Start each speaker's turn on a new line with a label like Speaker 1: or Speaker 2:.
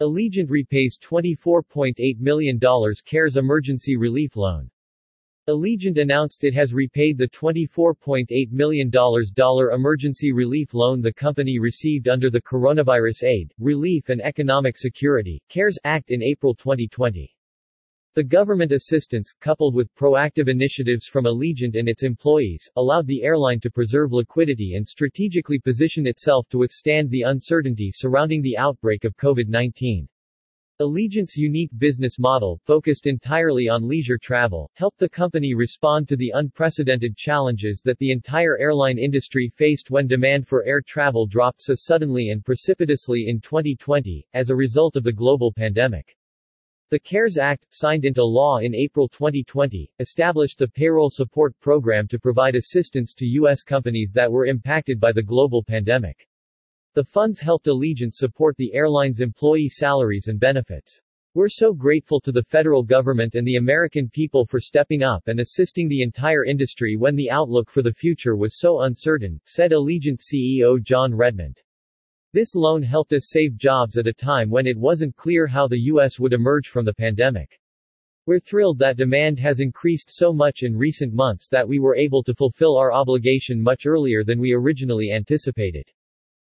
Speaker 1: Allegiant repays $24.8 million CARES emergency relief loan. Allegiant announced it has repaid the $24.8 million emergency relief loan the company received under the Coronavirus Aid, Relief and Economic Security CARES Act in April 2020. The government assistance, coupled with proactive initiatives from Allegiant and its employees, allowed the airline to preserve liquidity and strategically position itself to withstand the uncertainty surrounding the outbreak of COVID-19. Allegiant's unique business model, focused entirely on leisure travel, helped the company respond to the unprecedented challenges that the entire airline industry faced when demand for air travel dropped so suddenly and precipitously in 2020, as a result of the global pandemic. The CARES Act, signed into law in April 2020, established the Payroll Support Program to provide assistance to U.S. companies that were impacted by the global pandemic. The funds helped Allegiant support the airline's employee salaries and benefits. We're so grateful to the federal government and the American people for stepping up and assisting the entire industry when the outlook for the future was so uncertain, said Allegiant CEO John Redmond. This loan helped us save jobs at a time when it wasn't clear how the U.S. would emerge from the pandemic. We're thrilled that demand has increased so much in recent months that we were able to fulfill our obligation much earlier than we originally anticipated.